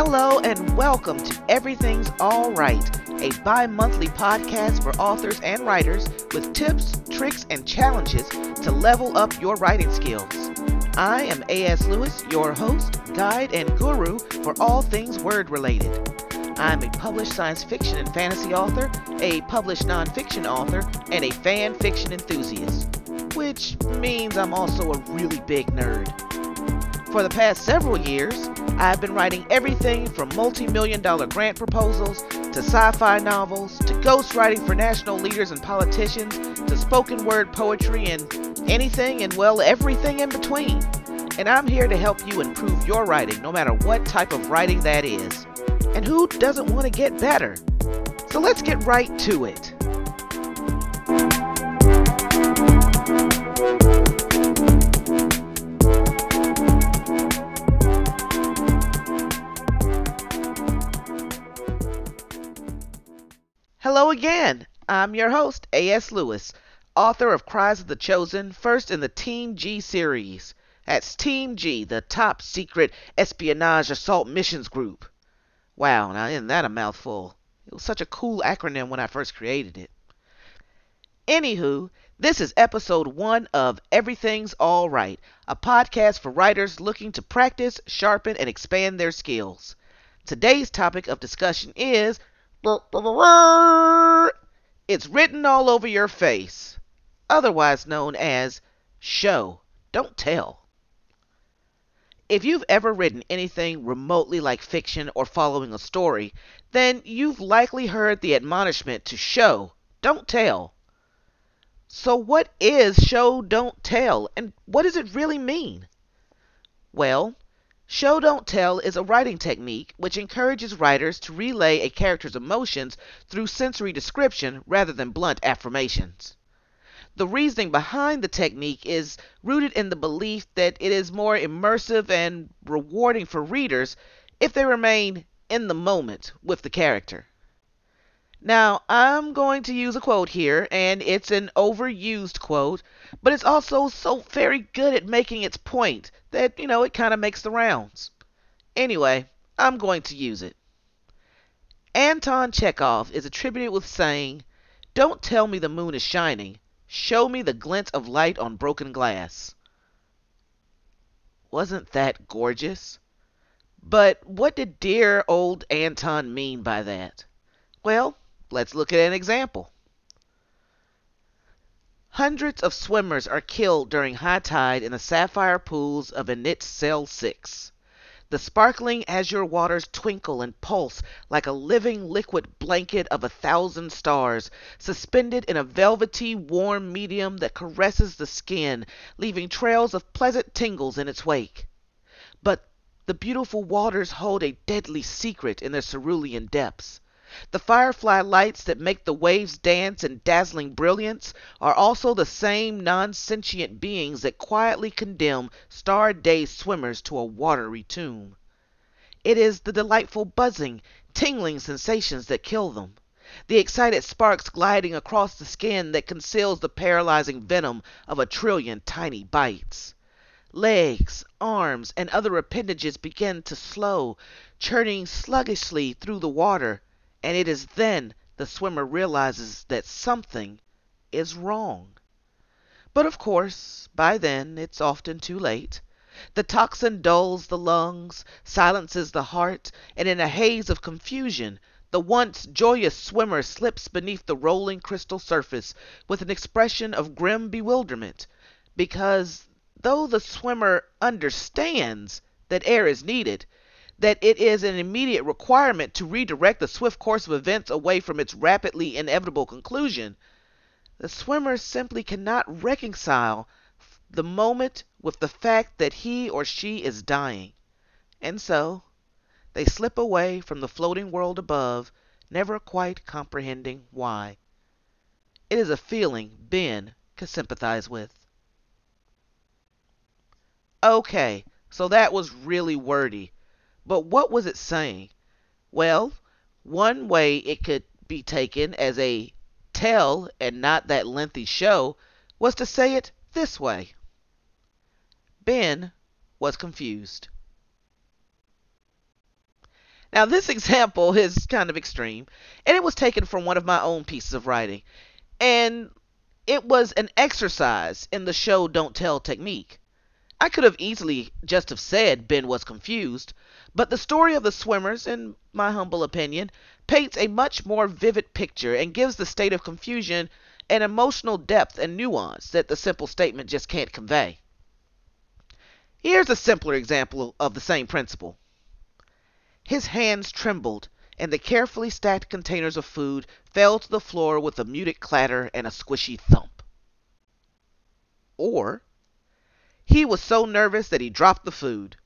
Hello and welcome to Everything's All Right, a bi monthly podcast for authors and writers with tips, tricks, and challenges to level up your writing skills. I am A.S. Lewis, your host, guide, and guru for all things word related. I'm a published science fiction and fantasy author, a published nonfiction author, and a fan fiction enthusiast, which means I'm also a really big nerd. For the past several years, I've been writing everything from multi million dollar grant proposals to sci fi novels to ghostwriting for national leaders and politicians to spoken word poetry and anything and, well, everything in between. And I'm here to help you improve your writing, no matter what type of writing that is. And who doesn't want to get better? So let's get right to it. Hello again. I'm your host, A.S. Lewis, author of Cries of the Chosen, first in the Team G series. That's Team G, the top secret espionage assault missions group. Wow, now isn't that a mouthful? It was such a cool acronym when I first created it. Anywho, this is episode one of Everything's All Right, a podcast for writers looking to practice, sharpen, and expand their skills. Today's topic of discussion is it's written all over your face, otherwise known as show, don't tell. If you've ever written anything remotely like fiction or following a story, then you've likely heard the admonishment to show, don't tell. So, what is show, don't tell, and what does it really mean? Well, Show Don't Tell is a writing technique which encourages writers to relay a character's emotions through sensory description rather than blunt affirmations. The reasoning behind the technique is rooted in the belief that it is more immersive and rewarding for readers if they remain in the moment with the character. Now, I'm going to use a quote here, and it's an overused quote, but it's also so very good at making its point that, you know, it kind of makes the rounds. Anyway, I'm going to use it. Anton Chekhov is attributed with saying, Don't tell me the moon is shining, show me the glint of light on broken glass. Wasn't that gorgeous? But what did dear old Anton mean by that? Well, Let's look at an example. Hundreds of swimmers are killed during high tide in the sapphire pools of Init 6. The sparkling azure waters twinkle and pulse like a living liquid blanket of a thousand stars, suspended in a velvety, warm medium that caresses the skin, leaving trails of pleasant tingles in its wake. But the beautiful waters hold a deadly secret in their cerulean depths. The firefly lights that make the waves dance in dazzling brilliance are also the same non sentient beings that quietly condemn star dazed swimmers to a watery tomb. It is the delightful buzzing, tingling sensations that kill them, the excited sparks gliding across the skin that conceals the paralyzing venom of a trillion tiny bites. Legs, arms, and other appendages begin to slow, churning sluggishly through the water and it is then the swimmer realizes that something is wrong. But of course, by then it's often too late. The toxin dulls the lungs, silences the heart, and in a haze of confusion, the once joyous swimmer slips beneath the rolling crystal surface with an expression of grim bewilderment, because though the swimmer understands that air is needed, that it is an immediate requirement to redirect the swift course of events away from its rapidly inevitable conclusion, the swimmer simply cannot reconcile the moment with the fact that he or she is dying. And so they slip away from the floating world above, never quite comprehending why. It is a feeling Ben can sympathize with. Okay, so that was really wordy. But what was it saying? Well, one way it could be taken as a tell and not that lengthy show was to say it this way. Ben was confused. Now, this example is kind of extreme, and it was taken from one of my own pieces of writing. And it was an exercise in the show don't tell technique. I could have easily just have said Ben was confused, but the story of the swimmers, in my humble opinion, paints a much more vivid picture and gives the state of confusion an emotional depth and nuance that the simple statement just can't convey. Here's a simpler example of the same principle. His hands trembled, and the carefully stacked containers of food fell to the floor with a muted clatter and a squishy thump. Or, he was so nervous that he dropped the food.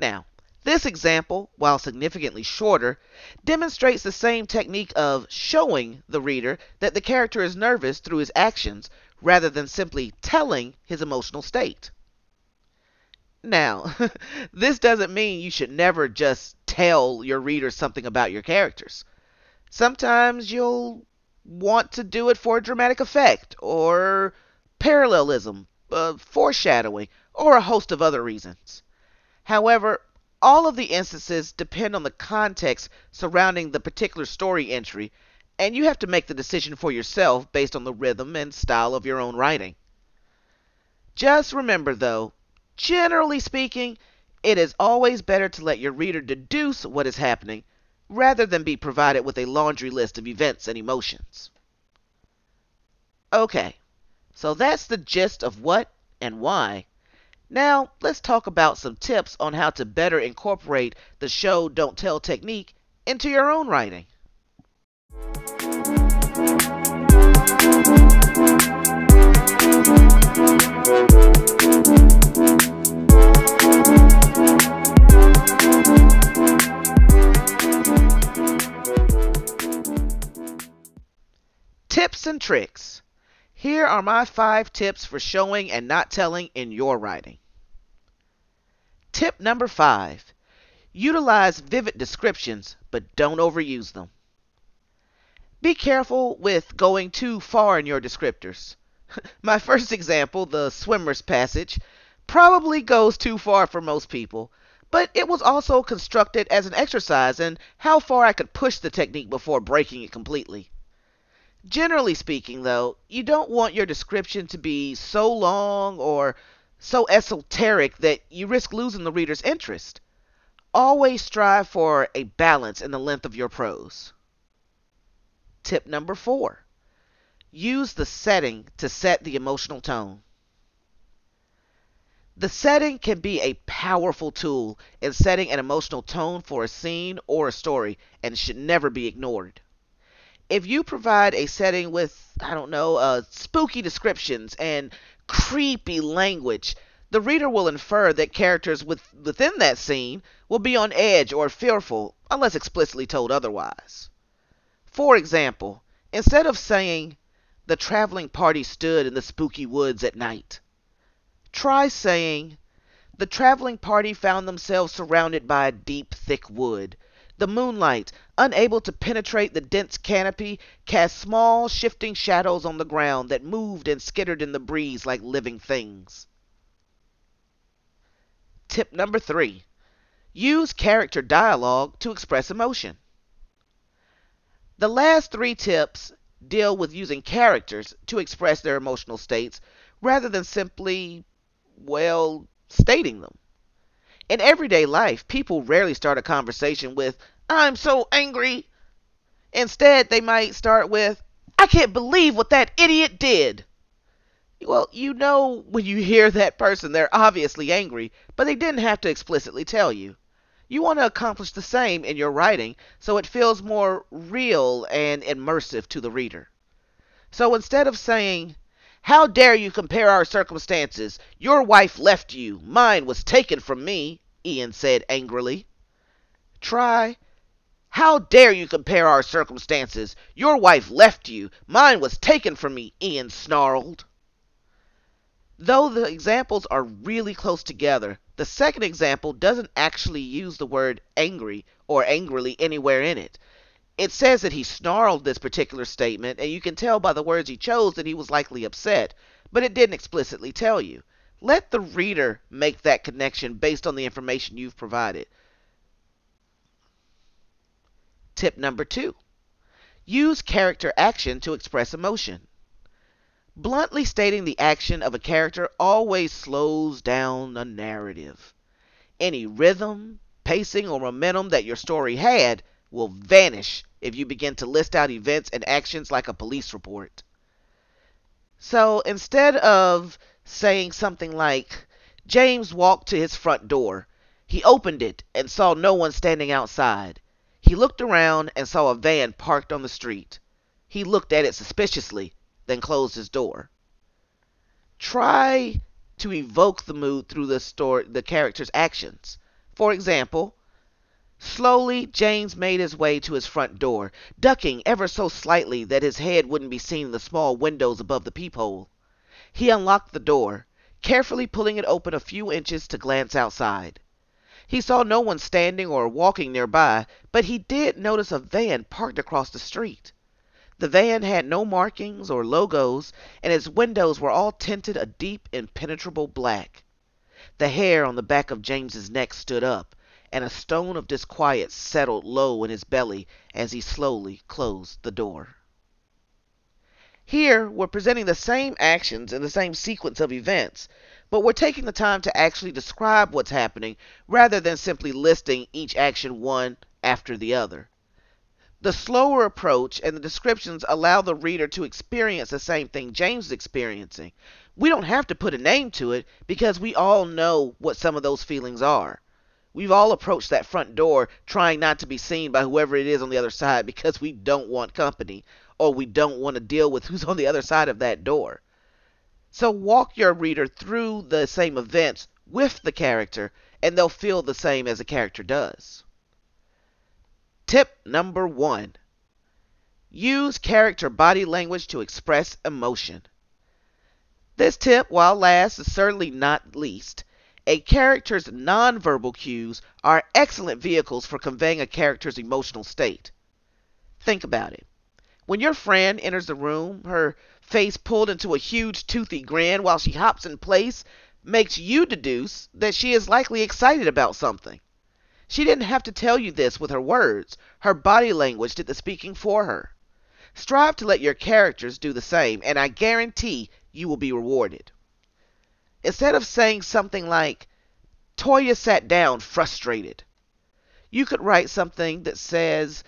Now, this example, while significantly shorter, demonstrates the same technique of showing the reader that the character is nervous through his actions rather than simply telling his emotional state. Now, this doesn't mean you should never just tell your readers something about your characters. Sometimes you'll want to do it for dramatic effect, or parallelism, uh, foreshadowing, or a host of other reasons. However, all of the instances depend on the context surrounding the particular story entry, and you have to make the decision for yourself based on the rhythm and style of your own writing. Just remember, though, Generally speaking, it is always better to let your reader deduce what is happening rather than be provided with a laundry list of events and emotions. Okay, so that's the gist of what and why. Now, let's talk about some tips on how to better incorporate the show don't tell technique into your own writing. Tips and tricks. Here are my five tips for showing and not telling in your writing. Tip number five utilize vivid descriptions, but don't overuse them. Be careful with going too far in your descriptors. My first example, the swimmer's passage, probably goes too far for most people, but it was also constructed as an exercise in how far I could push the technique before breaking it completely. Generally speaking, though, you don't want your description to be so long or so esoteric that you risk losing the reader's interest. Always strive for a balance in the length of your prose. Tip number four use the setting to set the emotional tone. The setting can be a powerful tool in setting an emotional tone for a scene or a story and should never be ignored if you provide a setting with, I don't know, uh, spooky descriptions and creepy language, the reader will infer that characters with, within that scene will be on edge or fearful unless explicitly told otherwise. For example, instead of saying, the traveling party stood in the spooky woods at night, try saying, the traveling party found themselves surrounded by a deep, thick wood the moonlight, unable to penetrate the dense canopy, cast small, shifting shadows on the ground that moved and skittered in the breeze like living things. Tip number three use character dialogue to express emotion. The last three tips deal with using characters to express their emotional states rather than simply, well, stating them. In everyday life, people rarely start a conversation with, I'm so angry. Instead, they might start with, I can't believe what that idiot did. Well, you know when you hear that person, they're obviously angry, but they didn't have to explicitly tell you. You want to accomplish the same in your writing so it feels more real and immersive to the reader. So instead of saying, How dare you compare our circumstances? Your wife left you. Mine was taken from me, Ian said angrily. Try, how dare you compare our circumstances? Your wife left you. Mine was taken from me, Ian snarled. Though the examples are really close together, the second example doesn't actually use the word angry or angrily anywhere in it. It says that he snarled this particular statement, and you can tell by the words he chose that he was likely upset, but it didn't explicitly tell you. Let the reader make that connection based on the information you've provided. Tip number two use character action to express emotion. Bluntly stating the action of a character always slows down a narrative. Any rhythm, pacing, or momentum that your story had will vanish if you begin to list out events and actions like a police report. So instead of saying something like, James walked to his front door. He opened it and saw no one standing outside. He looked around and saw a van parked on the street. He looked at it suspiciously, then closed his door. Try to evoke the mood through the story, the character's actions. For example, slowly James made his way to his front door, ducking ever so slightly that his head wouldn't be seen in the small windows above the peephole. He unlocked the door, carefully pulling it open a few inches to glance outside. He saw no one standing or walking nearby, but he did notice a van parked across the street. The van had no markings or logos, and its windows were all tinted a deep, impenetrable black. The hair on the back of James's neck stood up, and a stone of disquiet settled low in his belly as he slowly closed the door. Here, we're presenting the same actions in the same sequence of events, but we're taking the time to actually describe what's happening rather than simply listing each action one after the other. The slower approach and the descriptions allow the reader to experience the same thing James is experiencing. We don't have to put a name to it because we all know what some of those feelings are. We've all approached that front door trying not to be seen by whoever it is on the other side because we don't want company or we don't want to deal with who's on the other side of that door. So walk your reader through the same events with the character, and they'll feel the same as the character does. Tip number one use character body language to express emotion. This tip, while last, is certainly not least. A character's nonverbal cues are excellent vehicles for conveying a character's emotional state. Think about it. When your friend enters the room, her face pulled into a huge toothy grin while she hops in place makes you deduce that she is likely excited about something. She didn't have to tell you this with her words. Her body language did the speaking for her. Strive to let your characters do the same, and I guarantee you will be rewarded. Instead of saying something like, Toya sat down frustrated, you could write something that says,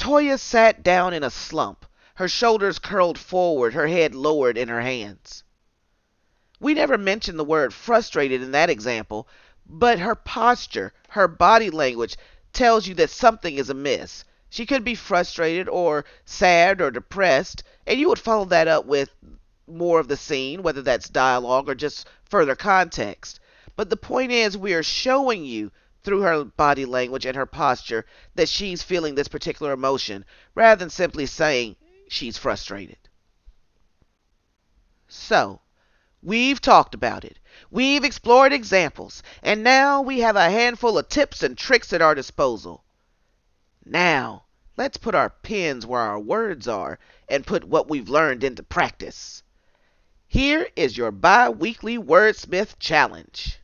Toya sat down in a slump, her shoulders curled forward, her head lowered in her hands. We never mentioned the word frustrated in that example, but her posture, her body language tells you that something is amiss. She could be frustrated or sad or depressed, and you would follow that up with more of the scene, whether that's dialogue or just further context. But the point is, we are showing you through her body language and her posture that she's feeling this particular emotion rather than simply saying she's frustrated. So, we've talked about it. We've explored examples, and now we have a handful of tips and tricks at our disposal. Now, let's put our pens where our words are and put what we've learned into practice. Here is your bi weekly Wordsmith Challenge.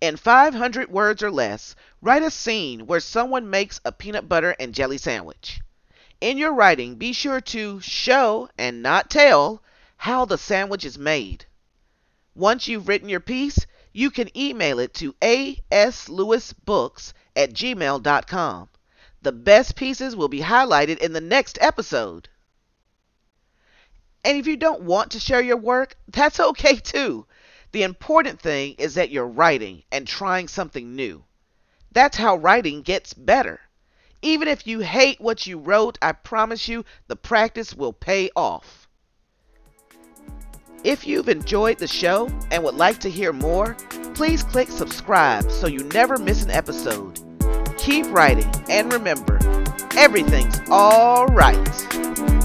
In 500 words or less, write a scene where someone makes a peanut butter and jelly sandwich. In your writing, be sure to show and not tell how the sandwich is made. Once you've written your piece, you can email it to aslewisbooks at gmail.com. The best pieces will be highlighted in the next episode. And if you don't want to share your work, that's okay too. The important thing is that you're writing and trying something new. That's how writing gets better. Even if you hate what you wrote, I promise you the practice will pay off. If you've enjoyed the show and would like to hear more, please click subscribe so you never miss an episode. Keep writing and remember, everything's all right.